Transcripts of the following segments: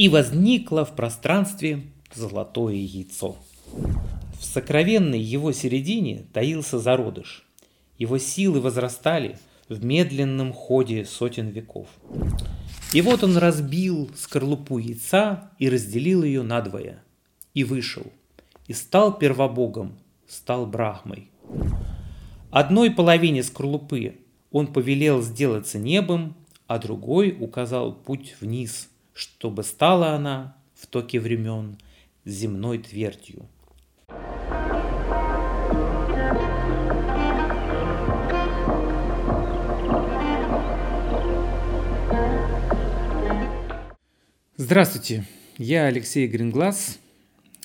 и возникло в пространстве золотое яйцо. В сокровенной его середине таился зародыш. Его силы возрастали в медленном ходе сотен веков. И вот он разбил скорлупу яйца и разделил ее надвое. И вышел. И стал первобогом, стал Брахмой. Одной половине скорлупы он повелел сделаться небом, а другой указал путь вниз, чтобы стала она в токе времен земной твердью. Здравствуйте, я Алексей Гринглас,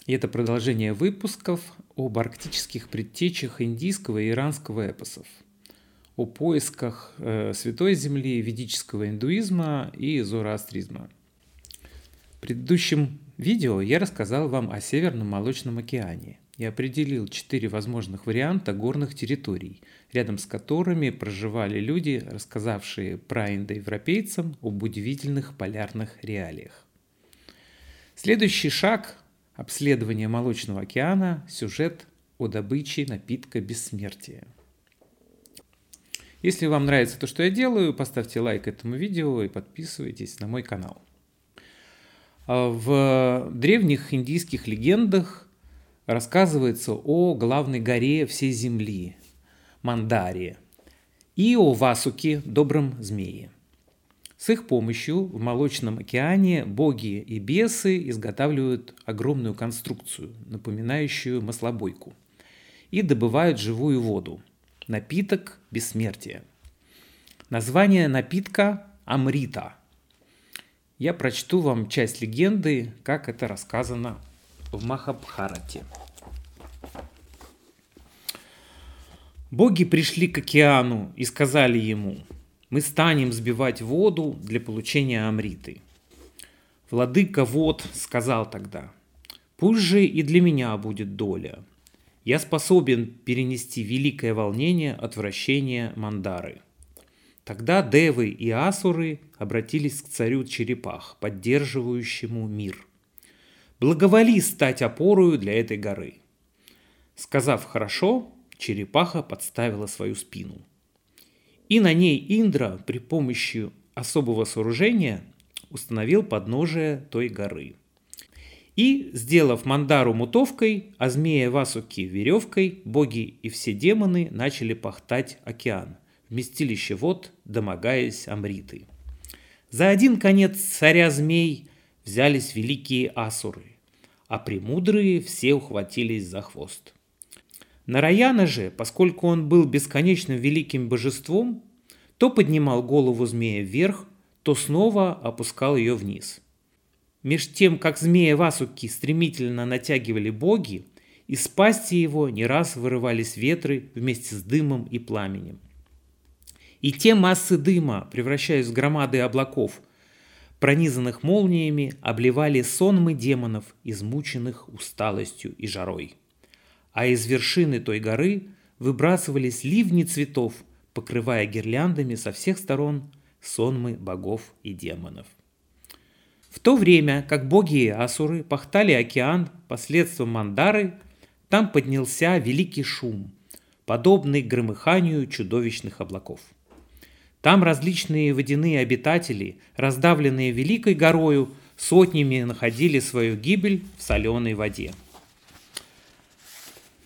и это продолжение выпусков об арктических предтечах индийского и иранского эпосов, о поисках э, Святой Земли, ведического индуизма и зороастризма. Предыдущем видео я рассказал вам о Северном Молочном океане и определил четыре возможных варианта горных территорий, рядом с которыми проживали люди, рассказавшие про индоевропейцам об удивительных полярных реалиях. Следующий шаг – обследование Молочного океана, сюжет о добыче напитка бессмертия. Если вам нравится то, что я делаю, поставьте лайк этому видео и подписывайтесь на мой канал. А в древних индийских легендах рассказывается о главной горе всей земли – Мандаре, и о Васуке, добром змее. С их помощью в Молочном океане боги и бесы изготавливают огромную конструкцию, напоминающую маслобойку, и добывают живую воду – напиток бессмертия. Название напитка – Амрита. Я прочту вам часть легенды, как это рассказано в Махабхарате. Боги пришли к океану и сказали ему – мы станем сбивать воду для получения амриты. Владыка вод сказал тогда, пусть же и для меня будет доля. Я способен перенести великое волнение отвращения Мандары. Тогда девы и асуры обратились к царю черепах, поддерживающему мир. Благоволи стать опорою для этой горы. Сказав «хорошо», черепаха подставила свою спину – и на ней Индра при помощи особого сооружения установил подножие той горы. И, сделав Мандару мутовкой, а змея Васуки веревкой, боги и все демоны начали пахтать океан, вместилище вод, домогаясь Амриты. За один конец царя змей взялись великие асуры, а премудрые все ухватились за хвост. Нараяна же, поскольку он был бесконечным великим божеством, то поднимал голову змея вверх, то снова опускал ее вниз. Меж тем, как змея Васуки стремительно натягивали боги, из пасти его не раз вырывались ветры вместе с дымом и пламенем. И те массы дыма, превращаясь в громады облаков, пронизанных молниями, обливали сонмы демонов, измученных усталостью и жарой а из вершины той горы выбрасывались ливни цветов, покрывая гирляндами со всех сторон сонмы богов и демонов. В то время, как боги и асуры пахтали океан последствием Мандары, там поднялся великий шум, подобный громыханию чудовищных облаков. Там различные водяные обитатели, раздавленные великой горою, сотнями находили свою гибель в соленой воде.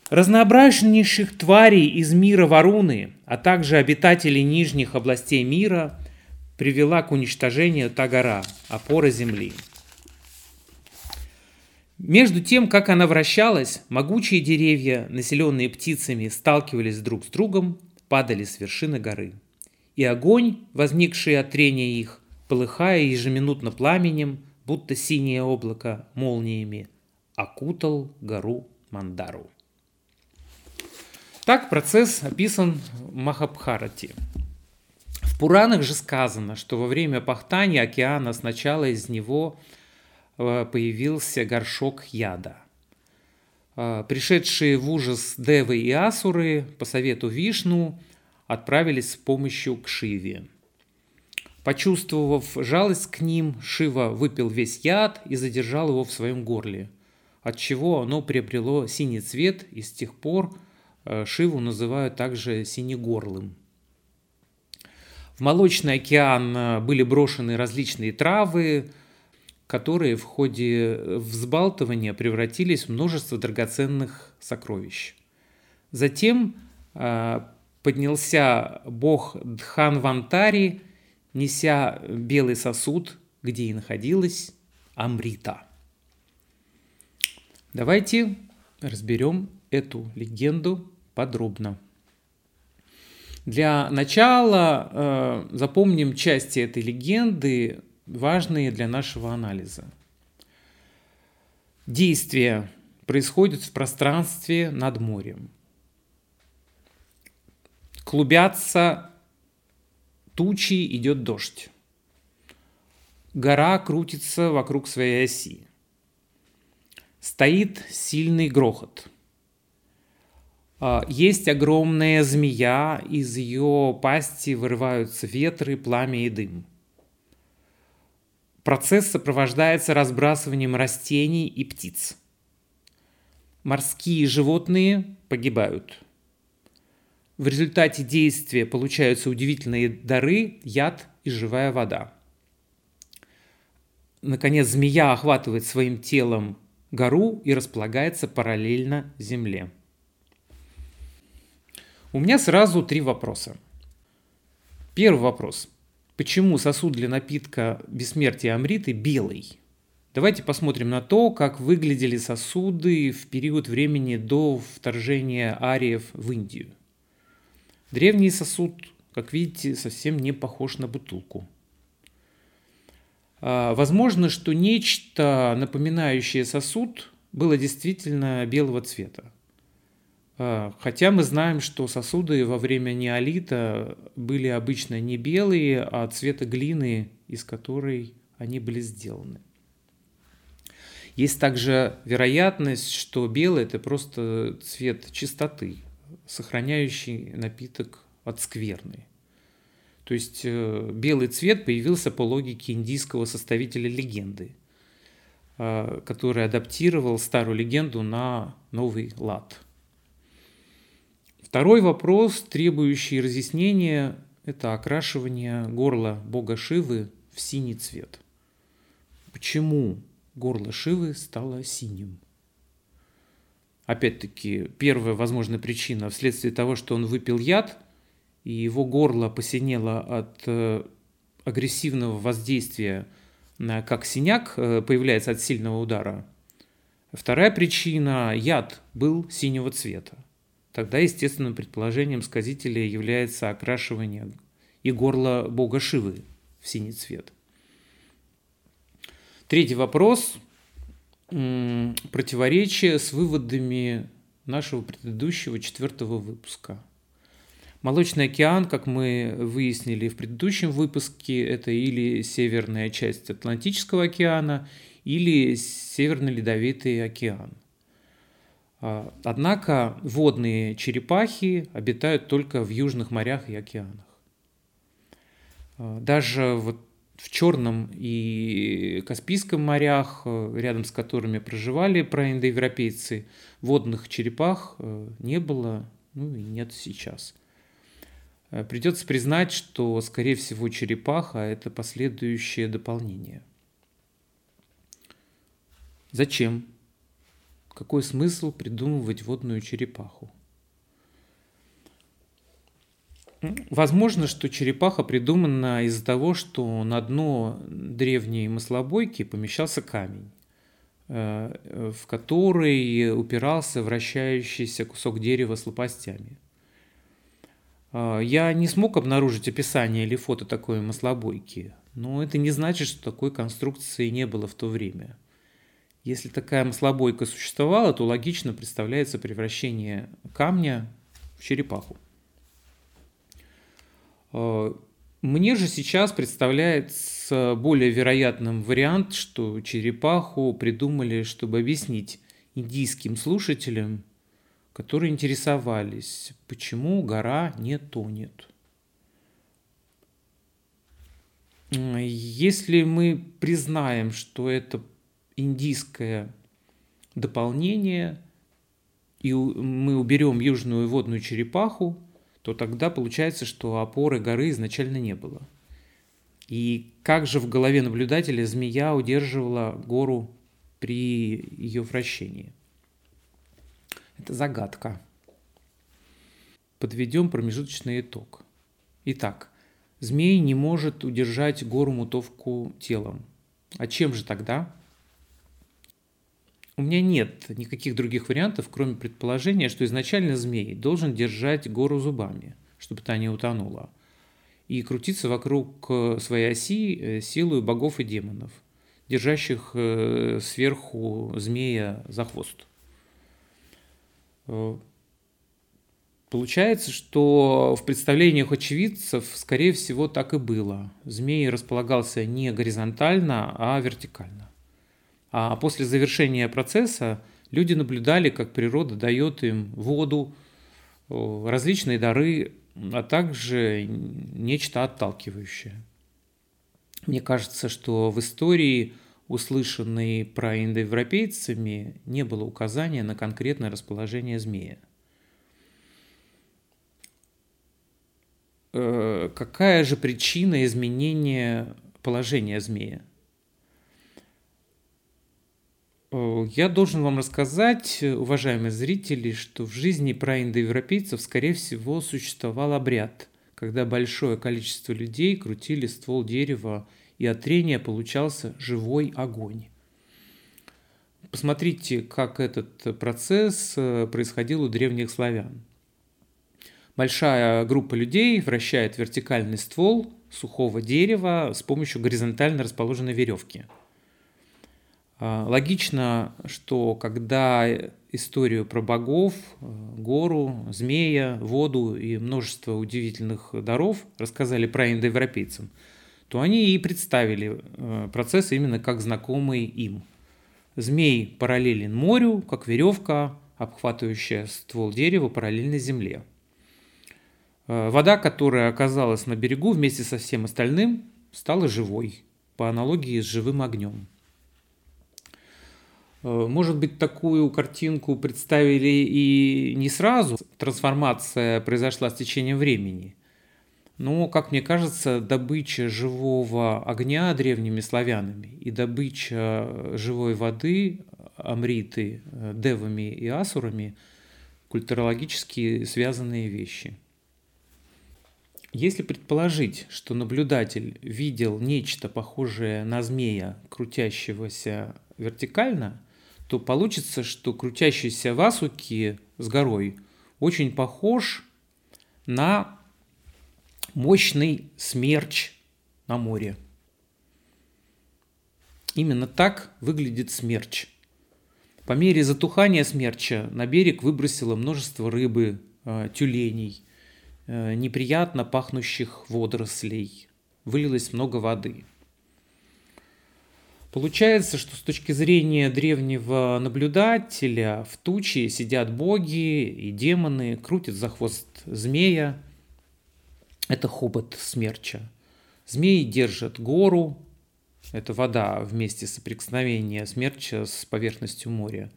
Разнообразнейших тварей из мира Варуны, а также обитателей нижних областей мира привела к уничтожению та гора, опора Земли. Между тем, как она вращалась, могучие деревья, населенные птицами, сталкивались друг с другом, падали с вершины горы. И огонь, возникший от трения их, полыхая ежеминутно пламенем, будто синее облако молниями, окутал гору Мандару. Так процесс описан в Махабхарате. В Пуранах же сказано, что во время пахтания океана сначала из него э, появился горшок яда. Э, пришедшие в ужас Девы и Асуры по совету Вишну отправились с помощью к Шиве. Почувствовав жалость к ним, Шива выпил весь яд и задержал его в своем горле, отчего оно приобрело синий цвет, и с тех пор э, Шиву называют также синегорлым. В молочный океан э, были брошены различные травы, которые в ходе взбалтывания превратились в множество драгоценных сокровищ. Затем э, поднялся бог Дханвантари, неся белый сосуд, где и находилась Амрита. Давайте разберем эту легенду подробно. Для начала э, запомним части этой легенды, важные для нашего анализа. Действие происходит в пространстве над морем. Клубятся тучи, идет дождь. Гора крутится вокруг своей оси. Стоит сильный грохот. А, есть огромная змея, из ее пасти вырываются ветры, пламя и дым. Процесс сопровождается разбрасыванием растений и птиц. Морские животные погибают. В результате действия получаются удивительные дары, яд и живая вода. Наконец, змея охватывает своим телом гору и располагается параллельно земле. У меня сразу три вопроса. Первый вопрос. Почему сосуд для напитка бессмертия Амриты белый? Давайте посмотрим на то, как выглядели сосуды в период времени до вторжения ариев в Индию. Древний сосуд, как видите, совсем не похож на бутылку. А, возможно, что нечто, напоминающее сосуд, было действительно белого цвета. А, хотя мы знаем, что сосуды во время неолита были обычно не белые, а цвета глины, из которой они были сделаны. Есть также вероятность, что белый – это просто цвет чистоты, сохраняющий напиток от скверны. То есть э, белый цвет появился по логике индийского составителя легенды, а, который адаптировал старую легенду на новый лад – Второй вопрос, требующий разъяснения, это окрашивание горла бога Шивы в синий цвет. Почему горло Шивы стало синим? Опять-таки, первая возможная причина вследствие того, что он выпил яд, и его горло посинело от э, агрессивного воздействия, как синяк э, появляется от сильного удара. Вторая причина – яд был синего цвета тогда естественным предположением сказителя является окрашивание и горло бога Шивы в синий цвет. Третий вопрос – противоречие с выводами нашего предыдущего четвертого выпуска. Молочный океан, как мы выяснили в предыдущем выпуске, это или северная часть Атлантического океана, или Северный Ледовитый океан – а, однако водные черепахи обитают только в южных морях и океанах. А, даже вот в Черном и Каспийском морях, э, рядом с которыми проживали проиндоевропейцы, водных черепах э, не было, ну и нет сейчас. Э, придется признать, что, скорее всего, черепаха – это последующее дополнение. Зачем какой смысл придумывать водную черепаху? Возможно, что черепаха придумана из-за того, что на дно древней маслобойки помещался камень, э, в который упирался вращающийся кусок дерева с лопастями. Э, я не смог обнаружить описание или фото такой маслобойки, но это не значит, что такой конструкции не было в то время – если такая маслобойка существовала, то логично представляется превращение камня в черепаху. Э, мне же сейчас представляется более вероятным вариант, что черепаху придумали, чтобы объяснить индийским слушателям, которые интересовались, почему гора не тонет. Если мы признаем, что это индийское дополнение, и мы уберем южную водную черепаху, то тогда получается, что опоры горы изначально не было. И как же в голове наблюдателя змея удерживала гору при ее вращении? Это загадка. Подведем промежуточный итог. Итак, змей не может удержать гору-мутовку телом. А чем же тогда? У меня нет никаких других вариантов, кроме предположения, что изначально змей должен держать гору зубами, чтобы та не утонула, и крутиться вокруг э, своей оси э, силой богов и демонов, держащих э, сверху змея за хвост. Получается, что в представлениях очевидцев, скорее всего, так и было. Змей располагался не горизонтально, а вертикально. А после завершения процесса люди наблюдали, как природа дает им воду, различные дары, а также нечто отталкивающее. Мне кажется, что в истории, услышанной про индоевропейцами, не было указания на конкретное расположение змея. Э, какая же причина изменения положения змея? Э, я должен вам рассказать, уважаемые зрители, что в жизни праиндоевропейцев, скорее всего, существовал обряд, когда большое количество людей крутили ствол дерева, и от трения получался живой огонь. Посмотрите, как этот процесс э, происходил у древних славян. Большая группа людей вращает вертикальный ствол сухого дерева с помощью горизонтально расположенной веревки. А, логично, что когда историю про богов, гору, змея, воду и множество удивительных даров рассказали про индоевропейцам, то они и представили э, процесс именно как знакомый им. Змей параллелен морю, как веревка, обхватывающая ствол дерева параллельно земле. Э, вода, которая оказалась на берегу вместе со всем остальным, стала живой, по аналогии с живым огнем. Э, может быть, такую картинку представили и не сразу. Трансформация произошла с течением времени. Но, как мне кажется, добыча живого огня древними славянами и добыча живой воды амриты э, девами и асурами – культурологически связанные вещи – если предположить, что наблюдатель видел нечто похожее на змея, крутящегося вертикально, то получится, что крутящийся Васуки с горой очень похож на мощный смерч на море. Именно так выглядит смерч. По мере затухания смерча на берег выбросило множество рыбы, э, тюленей – Э, неприятно пахнущих водорослей. Вылилось много воды. Получается, что с точки зрения древнего наблюдателя в туче сидят боги и демоны, крутят за хвост змея. Это хобот смерча. Змеи держат гору, это вода вместе соприкосновения смерча с поверхностью моря.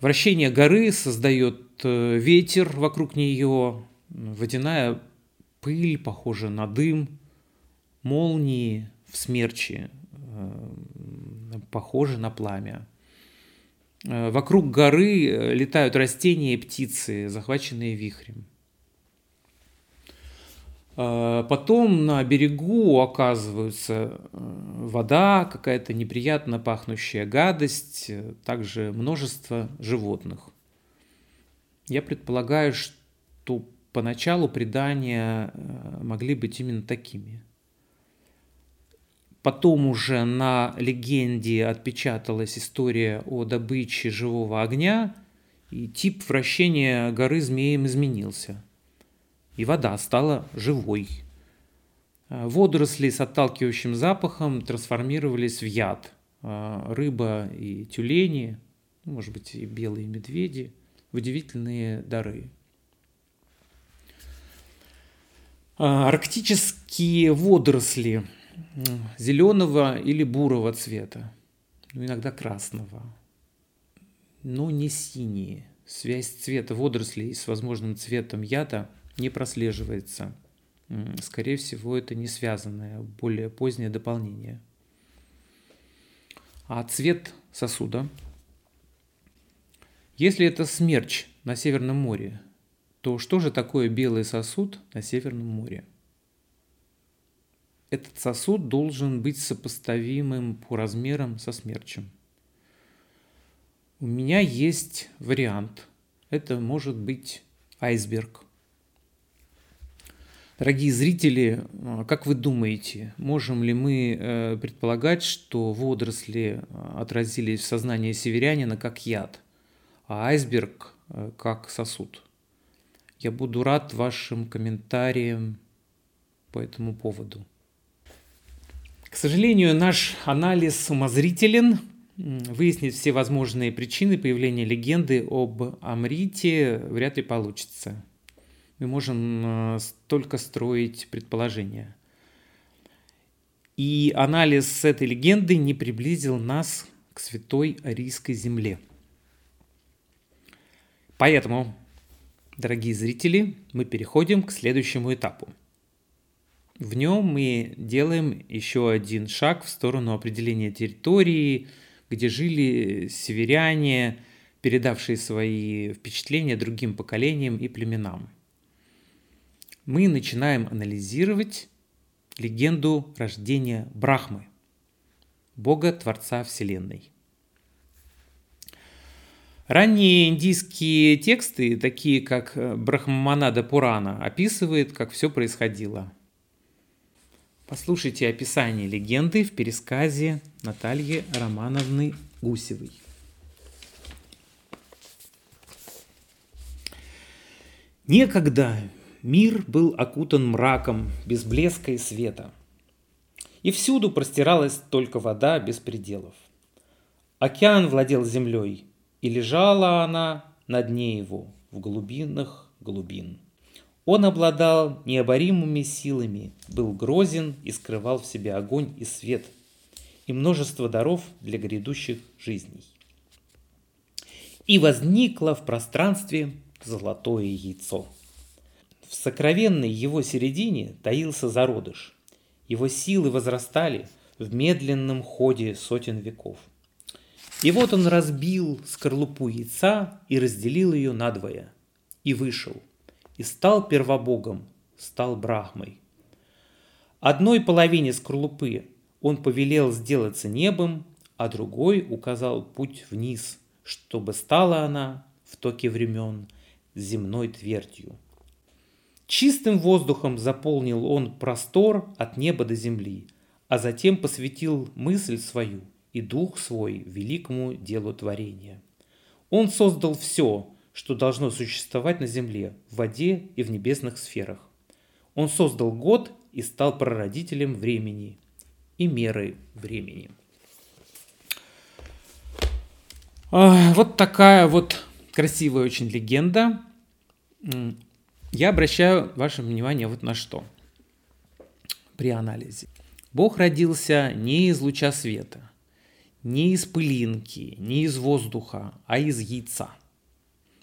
Вращение горы создает э, ветер вокруг нее, водяная пыль, похожая на дым, молнии в смерче, похожи на пламя. Э, вокруг горы летают растения и птицы, захваченные вихрем. Потом на берегу оказывается э, вода, какая-то неприятно пахнущая гадость, э, также множество животных. Я предполагаю, что поначалу предания э, могли быть именно такими. Потом уже на легенде отпечаталась история о добыче живого огня, и тип вращения горы змеем изменился – и вода стала живой. А, водоросли с отталкивающим запахом трансформировались в яд. А, рыба и тюлени, ну, может быть, и белые медведи, удивительные дары. А, арктические водоросли зеленого или бурого цвета, ну, иногда красного, но не синие. Связь цвета водорослей с возможным цветом яда не прослеживается. Скорее всего, это не связанное, более позднее дополнение. А цвет сосуда? Если это смерч на Северном море, то что же такое белый сосуд на Северном море? Этот сосуд должен быть сопоставимым по размерам со смерчем. У меня есть вариант. Это может быть айсберг. Дорогие зрители, а, как вы думаете, можем ли мы э, предполагать, что водоросли а, отразились в сознании северянина как яд, а айсберг э, как сосуд? Я буду рад вашим комментариям по этому поводу. К сожалению, наш анализ умозрителен. Выяснить все возможные причины появления легенды об Амрите вряд ли получится. Мы можем э, только строить предположения. И анализ этой легенды не приблизил нас к святой Арийской земле. Поэтому Дорогие зрители, мы переходим к следующему этапу. В нем мы делаем еще один шаг в сторону определения территории, где жили северяне, передавшие свои впечатления другим поколениям и племенам. Мы начинаем анализировать легенду рождения Брахмы, Бога Творца Вселенной – Ранние индийские тексты, такие как э, Брахманада Пурана, описывают, как все происходило. Послушайте описание легенды в пересказе Натальи Романовны Гусевой. Некогда мир был окутан мраком, без блеска и света. И всюду простиралась только вода без пределов. Океан владел землей, и лежала она на дне его, в глубинах глубин. Он обладал необоримыми силами, был грозен и скрывал в себе огонь и свет, и множество даров для грядущих жизней. И возникло в пространстве золотое яйцо. В сокровенной его середине таился зародыш. Его силы возрастали в медленном ходе сотен веков – и вот он разбил скорлупу яйца и разделил ее надвое. И вышел. И стал первобогом, стал Брахмой. Одной половине скорлупы он повелел сделаться небом, а другой указал путь вниз, чтобы стала она в токе времен земной твердью. Чистым воздухом заполнил он простор от неба до земли, а затем посвятил мысль свою – и дух свой великому делу творения. Он создал все, что должно существовать на земле, в воде и в небесных сферах. Он создал год и стал прародителем времени и мерой времени. Вот такая вот красивая очень легенда. Я обращаю ваше внимание вот на что при анализе. Бог родился не из луча света, не из пылинки, не из воздуха, а из яйца.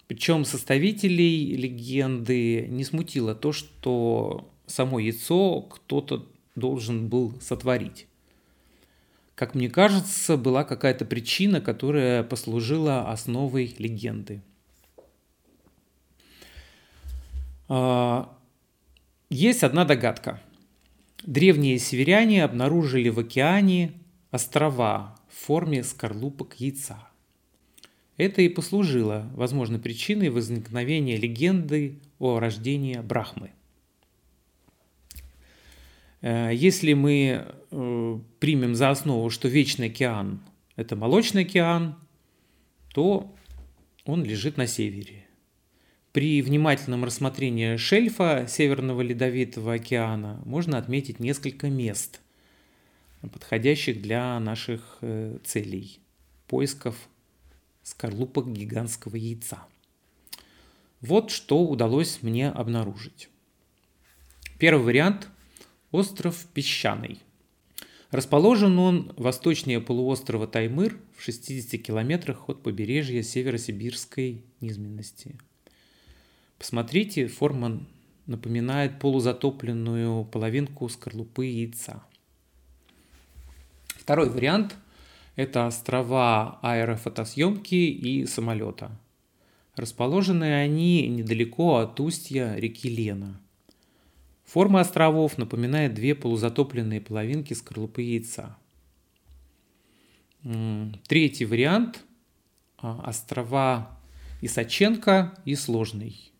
Причем составителей легенды не смутило то, что само яйцо кто-то должен был сотворить. Как мне кажется, была какая-то причина, которая послужила основой легенды. А, есть одна догадка. Древние северяне обнаружили в океане острова, в форме скорлупок яйца. Это и послужило возможной причиной возникновения легенды о рождении Брахмы. Э, если мы э, примем за основу, что Вечный океан – это Молочный океан, то он лежит на севере. При внимательном рассмотрении шельфа Северного Ледовитого океана можно отметить несколько мест – подходящих для наших э, целей, поисков скорлупок гигантского яйца. Вот что удалось мне обнаружить. Первый вариант – остров Песчаный. Расположен он восточнее полуострова Таймыр в 60 километрах от побережья Северосибирской низменности. Посмотрите, форма напоминает полузатопленную половинку скорлупы яйца. Второй вариант – это острова аэрофотосъемки и самолета. Расположены они недалеко от устья реки Лена – Форма островов напоминает две полузатопленные половинки скорлупы яйца. Третий вариант – а, острова Исаченко и Сложный.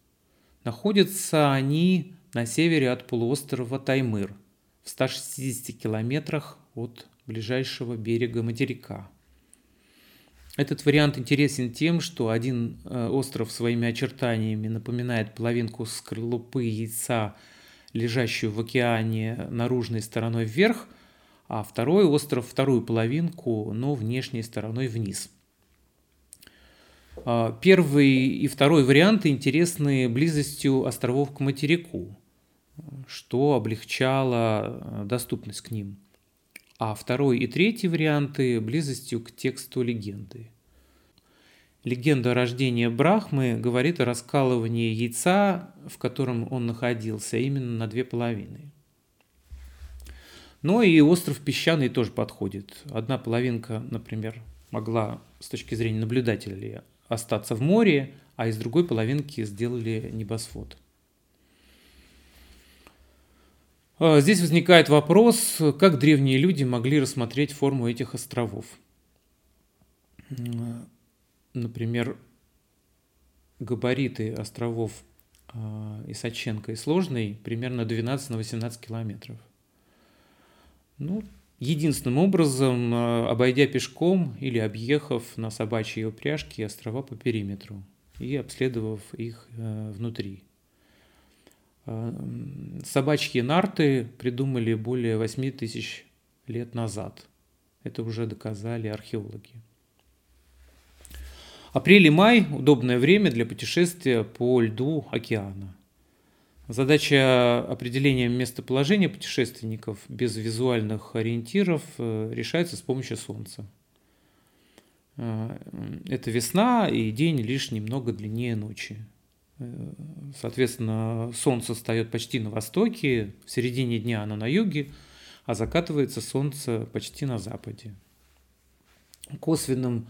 Находятся они на севере от полуострова Таймыр, в 160 километрах от ближайшего берега материка. Этот вариант интересен тем, что один э, остров своими очертаниями напоминает половинку скорлупы яйца – лежащую в океане наружной стороной вверх, а второй остров вторую половинку, но внешней стороной вниз. А, первый и второй варианты интересны близостью островов к материку, что облегчало э, доступность к ним. А второй и третий варианты близостью к тексту легенды – Легенда о рождении Брахмы говорит о раскалывании яйца, в котором он находился, именно на две половины. Но и остров песчаный тоже подходит. Одна половинка, например, могла с точки зрения наблюдателей остаться в море, а из другой половинки сделали небосвод. А здесь возникает вопрос, как древние люди могли рассмотреть форму этих островов например, габариты островов а, Исаченко и Сложный примерно 12 на 18 километров. Ну, единственным образом, а, обойдя пешком или объехав на собачьей упряжке острова по периметру и обследовав их а, внутри. Собачьи нарты придумали более 8 тысяч лет назад. Это уже доказали археологи. Апрель и май – удобное время для путешествия по льду океана. Задача определения местоположения путешественников без визуальных ориентиров э, решается с помощью Солнца. Э, это весна, и день лишь немного длиннее ночи. Э, соответственно, Солнце встает почти на востоке, в середине дня оно на юге, а закатывается Солнце почти на западе. Косвенным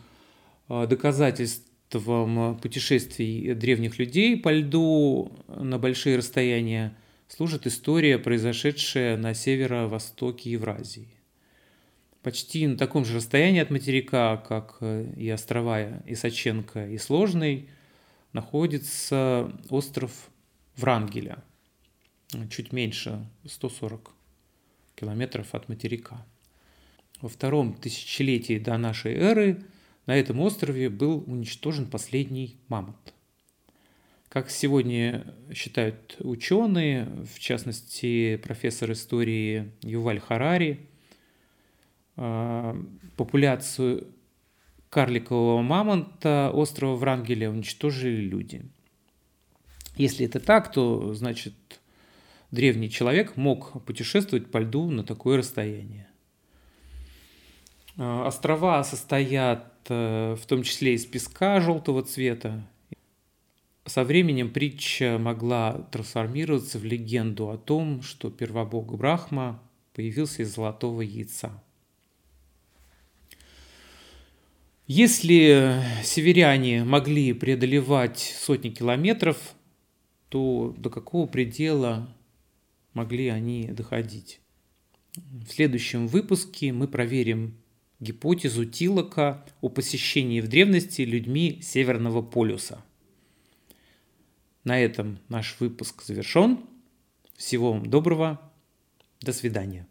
Э, доказательством путешествий древних людей по льду на большие расстояния служит история, произошедшая на северо-востоке Евразии. Почти на таком же расстоянии от материка, как и острова Исаченко и Сложный, находится остров Врангеля, чуть меньше 140 километров от материка. Во втором тысячелетии до нашей эры – на этом острове был уничтожен последний мамонт. Как сегодня считают ученые, в частности профессор истории Юваль Харари, а, популяцию карликового мамонта острова Врангеля уничтожили люди. Если это так, то значит древний человек мог путешествовать по льду на такое расстояние. А, острова состоят Э, в том числе из песка желтого цвета. Со временем притча могла трансформироваться в легенду о том, что первобог Брахма появился из золотого яйца. Если северяне могли преодолевать сотни километров, то до какого предела могли они доходить? В следующем выпуске мы проверим гипотезу Тилока о посещении в древности людьми Северного полюса. На этом наш выпуск завершен. Всего вам доброго. До свидания.